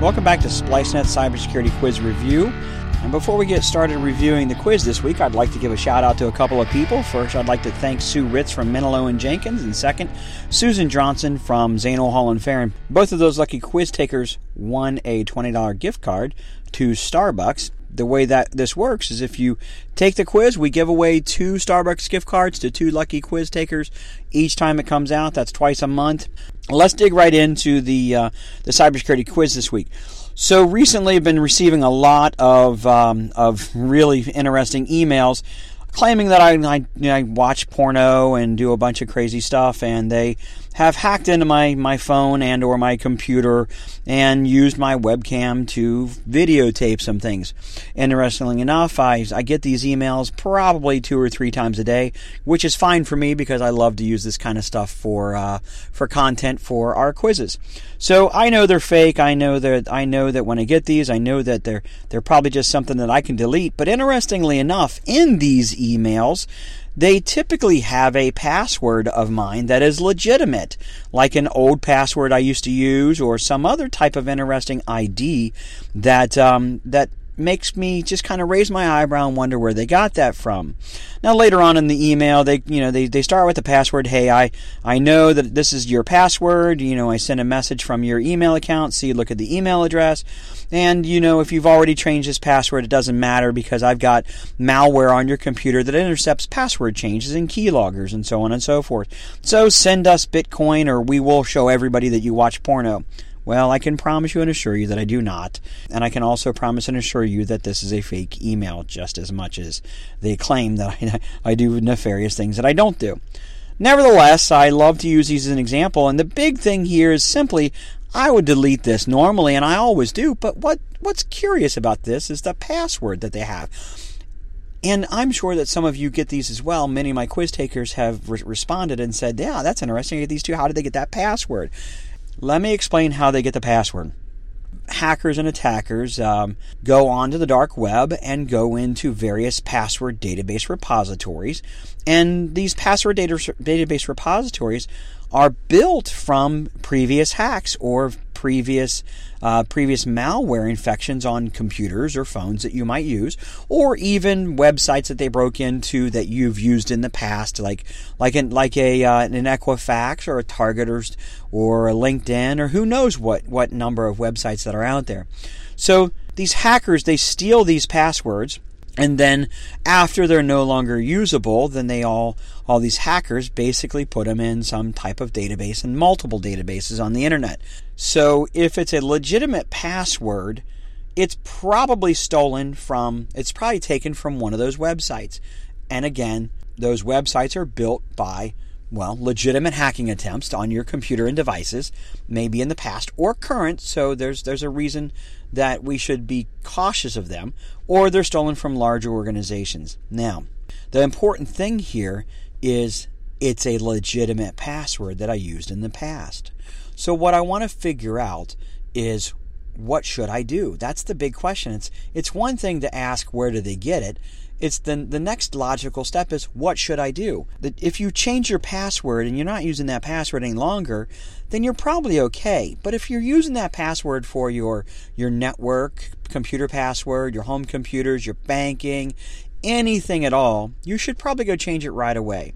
Welcome back to SpliceNet Cybersecurity Quiz Review. And before we get started reviewing the quiz this week, I'd like to give a shout out to a couple of people. First, I'd like to thank Sue Ritz from Menelo and Jenkins, and second, Susan Johnson from Zano Hall and Fair. And both of those lucky quiz takers won a $20 gift card to Starbucks the way that this works is if you take the quiz, we give away two Starbucks gift cards to two lucky quiz takers each time it comes out. That's twice a month. Let's dig right into the uh, the cybersecurity quiz this week. So recently, I've been receiving a lot of um, of really interesting emails claiming that I, I, you know, I watch porno and do a bunch of crazy stuff, and they have hacked into my, my phone and or my computer and used my webcam to videotape some things. Interestingly enough, I, I get these emails probably two or three times a day, which is fine for me because I love to use this kind of stuff for uh, for content for our quizzes. So I know they're fake. I know that I know that when I get these, I know that they're they're probably just something that I can delete. But interestingly enough, in these emails, they typically have a password of mine that is legitimate, like an old password I used to use or some other type of interesting ID that um, that makes me just kind of raise my eyebrow and wonder where they got that from. Now later on in the email, they you know they, they start with the password. Hey, I I know that this is your password. You know, I sent a message from your email account. So you look at the email address, and you know if you've already changed this password, it doesn't matter because I've got malware on your computer that intercepts password changes and keyloggers and so on and so forth. So send us Bitcoin, or we will show everybody that you watch porno. Well, I can promise you and assure you that I do not. And I can also promise and assure you that this is a fake email just as much as they claim that I, I do nefarious things that I don't do. Nevertheless, I love to use these as an example, and the big thing here is simply I would delete this normally, and I always do, but what, what's curious about this is the password that they have. And I'm sure that some of you get these as well. Many of my quiz takers have re- responded and said, Yeah, that's interesting. I get these too. How did they get that password? Let me explain how they get the password. Hackers and attackers um, go onto the dark web and go into various password database repositories. And these password data, database repositories are built from previous hacks or previous uh, previous malware infections on computers or phones that you might use, or even websites that they broke into that you've used in the past, like like an, like a uh, an Equifax or a Target or or a LinkedIn or who knows what what number of websites that are out there. So these hackers they steal these passwords and then after they're no longer usable, then they all all these hackers basically put them in some type of database and multiple databases on the internet. So if it's a legitimate password, it's probably stolen from it's probably taken from one of those websites. And again, those websites are built by well, legitimate hacking attempts on your computer and devices, maybe in the past or current, so there's there's a reason that we should be cautious of them, or they're stolen from larger organizations. Now, the important thing here is it's a legitimate password that I used in the past. So what I want to figure out is what should I do? That's the big question. It's it's one thing to ask where do they get it, it's the the next logical step is what should I do? If you change your password and you're not using that password any longer, then you're probably okay. But if you're using that password for your your network, computer password, your home computers, your banking, anything at all, you should probably go change it right away.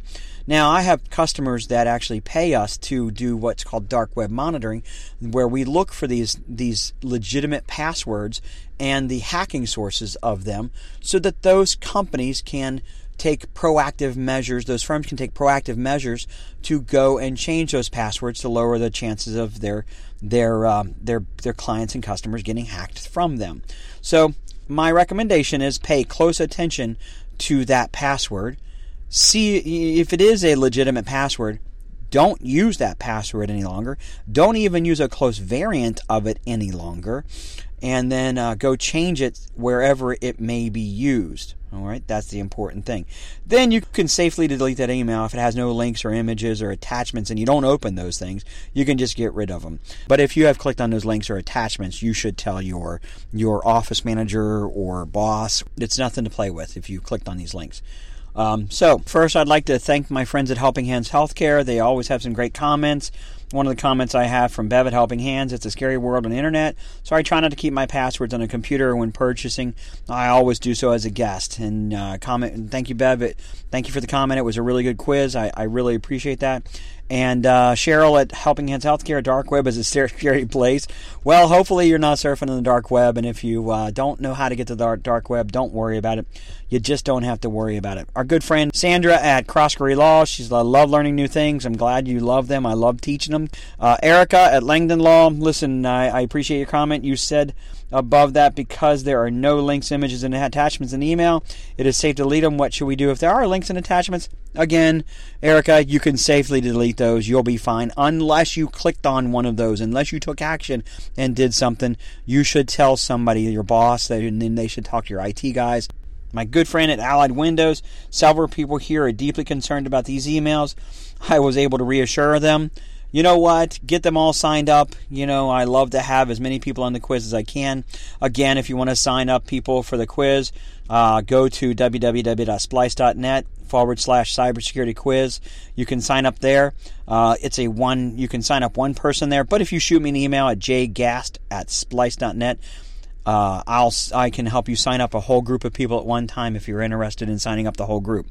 Now, I have customers that actually pay us to do what's called dark web monitoring, where we look for these these legitimate passwords and the hacking sources of them, so that those companies can take proactive measures. Those firms can take proactive measures to go and change those passwords to lower the chances of their their um, their their clients and customers getting hacked from them. So, my recommendation is pay close attention to that password see if it is a legitimate password. Don't use that password any longer. Don't even use a close variant of it any longer. And then uh, go change it wherever it may be used. All right, that's the important thing. Then you can safely delete that email if it has no links or images or attachments and you don't open those things. You can just get rid of them. But if you have clicked on those links or attachments, you should tell your your office manager or boss. It's nothing to play with if you clicked on these links. Um, so, first, I'd like to thank my friends at Helping Hands Healthcare. They always have some great comments. one of the comments I have from Bev at Helping Hands. It's a scary world on the internet, so I try not to keep my passwords on a computer when purchasing. I always do so as a guest. And uh, comment. And thank you, Bev. It, thank you for the comment. It was a really good quiz. I, I really appreciate that. And uh, Cheryl at Helping Hands Healthcare, dark web is a scary place. Well, hopefully you're not surfing in the dark web, and if you uh, don't know how to get to the dark web, don't worry about it. You just don't have to worry about it. Our good friend Sandra at Crossbury Law, she's I love learning new things. I'm glad you love them. I love teaching them. Uh, Erica at Langdon Law, listen, I, I appreciate your comment. You said above that because there are no links, images, and attachments in email. It is safe to delete them. What should we do if there are links and attachments? Again, Erica, you can safely delete those. You'll be fine unless you clicked on one of those, unless you took action and did something. You should tell somebody, your boss, and then they should talk to your IT guys. My good friend at Allied Windows, several people here are deeply concerned about these emails. I was able to reassure them you know what? Get them all signed up. You know, I love to have as many people on the quiz as I can. Again, if you want to sign up people for the quiz, uh, go to www.splice.net forward slash cybersecurity quiz. You can sign up there. Uh, it's a one, you can sign up one person there. But if you shoot me an email at jgast at splice.net, uh, I'll I can help you sign up a whole group of people at one time if you're interested in signing up the whole group.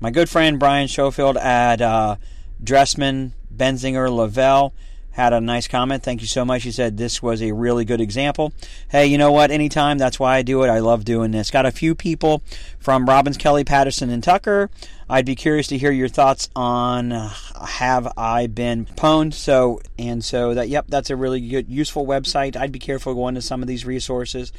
My good friend Brian Schofield at uh, Dressman Benzinger Lavelle had a nice comment. Thank you so much. He said this was a really good example. Hey, you know what? Anytime, that's why I do it. I love doing this. Got a few people from Robbins, Kelly, Patterson, and Tucker. I'd be curious to hear your thoughts on uh, have I been pwned? So and so that yep, that's a really good, useful website. I'd be careful going to some of these resources.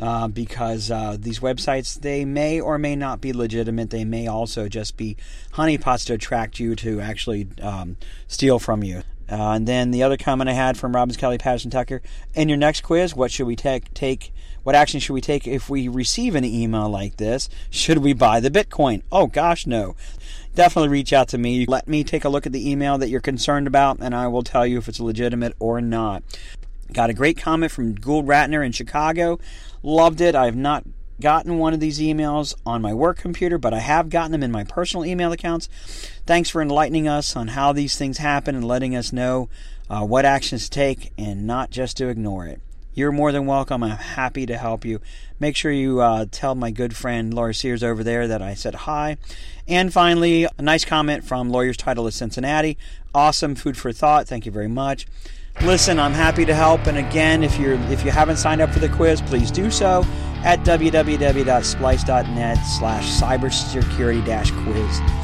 Uh, because uh, these websites they may or may not be legitimate. They may also just be honeypots to attract you to actually um, steal from you. Uh, and then the other comment I had from Robbins Kelly Patterson Tucker in your next quiz, what should we take? Take what action should we take if we receive an email like this? Should we buy the Bitcoin? Oh gosh, no. Definitely reach out to me. Let me take a look at the email that you're concerned about, and I will tell you if it's legitimate or not. Got a great comment from Gould Ratner in Chicago. Loved it. I have not gotten one of these emails on my work computer, but I have gotten them in my personal email accounts. Thanks for enlightening us on how these things happen and letting us know uh, what actions to take and not just to ignore it. You're more than welcome. I'm happy to help you. Make sure you uh, tell my good friend Laura Sears over there that I said hi. And finally, a nice comment from Lawyers Title of Cincinnati. Awesome food for thought. Thank you very much. Listen, I'm happy to help. And again, if you're if you haven't signed up for the quiz, please do so at www.splice.net slash cybersecurity quiz.